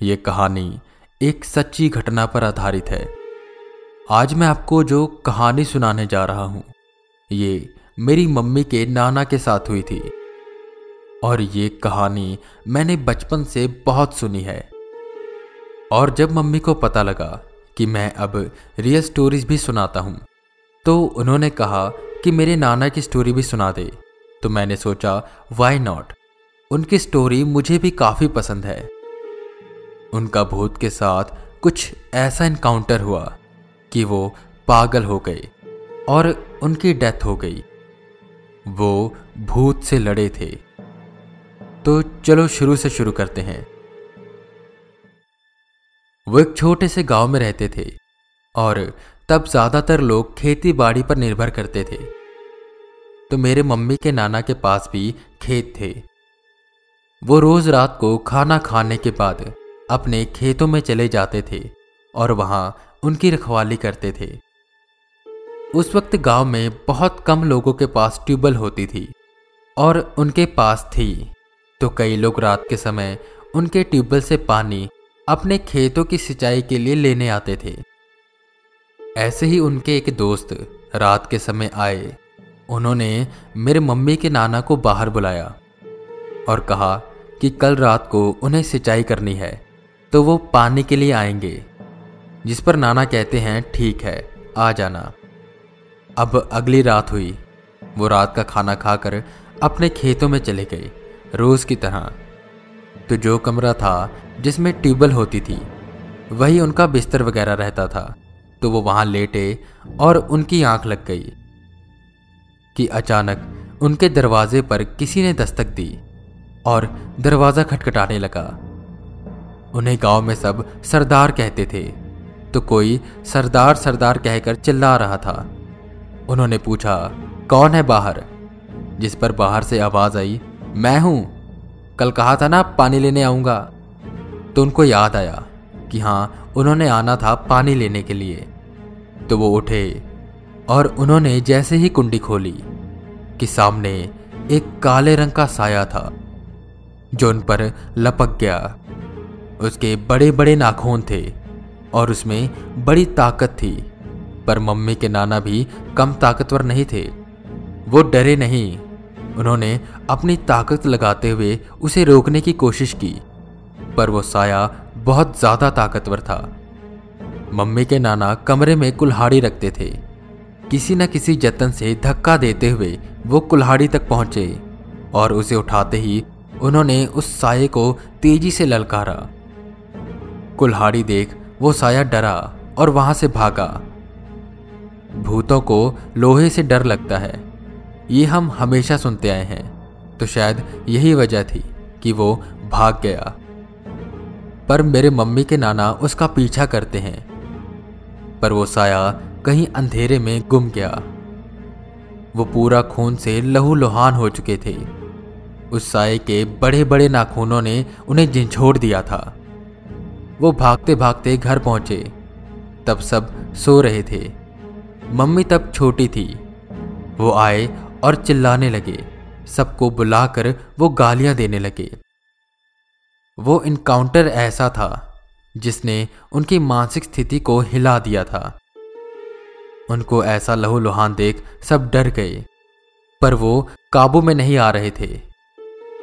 ये कहानी एक सच्ची घटना पर आधारित है। आज मैं आपको जो कहानी सुनाने जा रहा हूँ, ये मेरी मम्मी के नाना के साथ हुई थी। और ये कहानी मैंने बचपन से बहुत सुनी है। और जब मम्मी को पता लगा कि मैं अब रियल स्टोरीज भी सुनाता हूँ तो उन्होंने कहा कि मेरे नाना की स्टोरी भी सुना दे। तो मैंने सोचा वाई नॉट उनकी स्टोरी मुझे भी काफ़ी पसंद है। उनका भूत के साथ कुछ ऐसा इनकाउंटर हुआ कि वो पागल हो गए और उनकी डेथ हो गई। वो भूत से लड़े थे। तो चलो शुरू से शुरू करते हैं। वो एक छोटे से गाँव में रहते थे और तब ज़्यादातर लोग खेती बाड़ी पर निर्भर करते थे। तो मेरे मम्मी के नाना के पास भी खेत थे। वो रोज रात को खाना खाने के बाद अपने खेतों में चले जाते थे और वहाँ उनकी रखवाली करते थे। उस वक्त गाँव में बहुत कम लोगों के पास ट्यूबवेल होती थी और उनके पास थी। तो कई लोग रात के समय उनके ट्यूबवेल से पानी अपने खेतों की सिंचाई के लिए लेने आते थे। ऐसे ही उनके एक दोस्त रात के समय आए। उन्होंने मेरे मम्मी के नाना को बाहर बुलाया और कहा कि कल रात को उन्हें सिंचाई करनी है। तो वो पानी के लिए आएँगे, जिस पर नाना कहते हैं, ठीक है, आ जाना। अब अगली रात हुई। वो रात का खाना खाकर अपने खेतों में चले गए, रोज की तरह। तो जो कमरा था, जिसमें ट्यूबवेल होती थी, वही उनका बिस्तर वगैरह रहता था। तो वो वहाँ लेटे और उनकी आँख लग गई, कि अचानक उनके दरवाजे पर किसी ने दस्तक दी और दरवाज़ा खटखटाने लगा। उन्हें गाँव में सब सरदार कहते थे। तो कोई सरदार सरदार कहकर चिल्ला रहा था। उन्होंने पूछा, कौन है बाहर? जिस पर बाहर से आवाज़ आई, मैं हूँ। कल कहा था ना, पानी लेने आऊँगा। तो उनको याद आया कि हाँ, उन्होंने आना था पानी लेने के लिए। तो वो उठे और उन्होंने जैसे ही कुंडी खोली कि सामने एक काले रंग का साया था, जो उन पर लपक गया। उसके बड़े बड़े नाखून थे और उसमें बड़ी ताकत थी, पर मम्मी के नाना भी कम ताकतवर नहीं थे। वो डरे नहीं। उन्होंने अपनी ताकत लगाते हुए उसे रोकने की कोशिश की, पर वो साया बहुत ज़्यादा ताकतवर था। मम्मी के नाना कमरे में कुल्हाड़ी रखते थे। किसी न किसी जतन से धक्का देते हुए वो कुल्हाड़ी तक पहुँचे और उसे उठाते ही उन्होंने उस साये को तेज़ी से ललकारा। कुल्हाड़ी देख वो साया डरा और वहाँ से भागा। भूतों को लोहे से डर लगता है। ये हम हमेशा सुनते आए हैं। तो शायद यही वजह थी कि वो भाग गया। पर मेरे मम्मी के नाना उसका पीछा करते हैं। पर वो साया कहीं अंधेरे में गुम गया। वो पूरा खून से लहू लुहान हो चुके थे। उस साय के बड़े बड़े नाखूनों ने उन्हें झिझोड़ दिया था। वो भागते भागते घर पहुँचे। तब सब सो रहे थे। मम्मी तब छोटी थी। वो आए और चिल्लाने लगे। सबको बुलाकर वो गालियाँ देने लगे। वो इनकाउंटर ऐसा था, जिसने उनकी मानसिक स्थिति को हिला दिया था। उनको ऐसा लहू लुहान देख सब डर गए, पर वो काबू में नहीं आ रहे थे।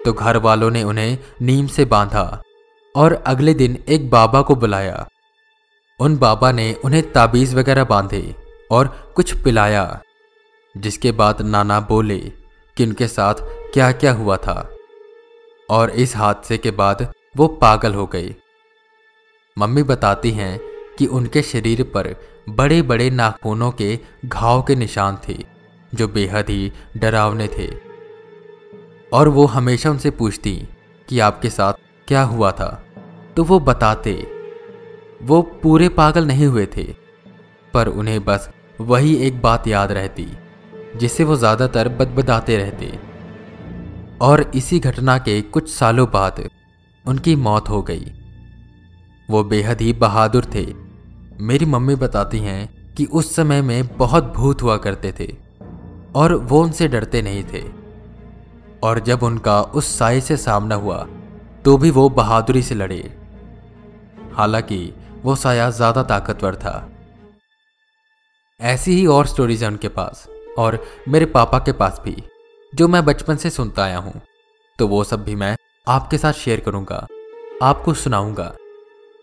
तो घर वालों ने उन्हें नीम से बांधा। और अगले दिन एक बाबा को बुलाया। उन बाबा ने उन्हें ताबीज वगैरह बांधे और कुछ पिलाया, जिसके बाद नाना बोले कि उनके साथ क्या क्या हुआ था और इस हादसे के बाद वो पागल हो गए। मम्मी बताती हैं कि उनके शरीर पर बड़े बड़े नाखूनों के घाव के निशान थे, जो बेहद ही डरावने थे। और वो हमेशा उनसे पूछती कि आपके साथ क्या हुआ था? तो वो बताते, वो पूरे पागल नहीं हुए थे, पर उन्हें बस वही एक बात याद रहती, जिसे वो ज़्यादातर बदबदाते रहते। और इसी घटना के कुछ सालों बाद उनकी मौत हो गई। वो बेहद ही बहादुर थे। मेरी मम्मी बताती हैं कि उस समय में बहुत भूत हुआ करते थे, और वो उनसे डरते नहीं थे। और जब उनका उस साय से सामना हुआ तो भी वो बहादुरी से लड़े। हालाँकि वो साया ज़्यादा ताकतवर था। ऐसी ही और स्टोरीज है उनके पास, और मेरे पापा के पास भी, जो मैं बचपन से सुनता आया हूँ। तो वो सब भी मैं आपके साथ शेयर करूँगा, आपको सुनाऊँगा।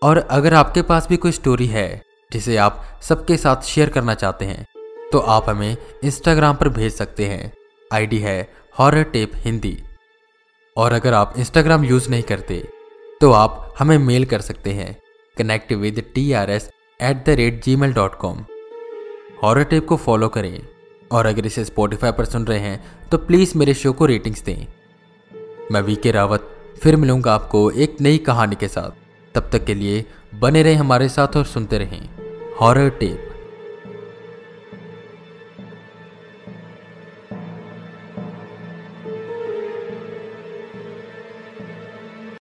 और अगर आपके पास भी कोई स्टोरी है, जिसे आप सबके साथ शेयर करना चाहते हैं तो आप हमें इंस्टाग्राम पर भेज सकते हैं। आईडी है हॉरर टेप हिंदी और अगर आप इंस्टाग्राम यूज़ नहीं करते तो आप हमें मेल कर सकते हैं। Connect with T R S at the rate gmail dot com horror tape को फॉलो करें। और अगर इसे स्पॉटिफाई पर सुन रहे हैं तो प्लीज़ मेरे शो को रेटिंग्स दें। मैं वी के रावत फिर मिलूँगा आपको एक नई कहानी के साथ। तब तक के लिए बने रहें हमारे साथ और सुनते रहें। Horror tape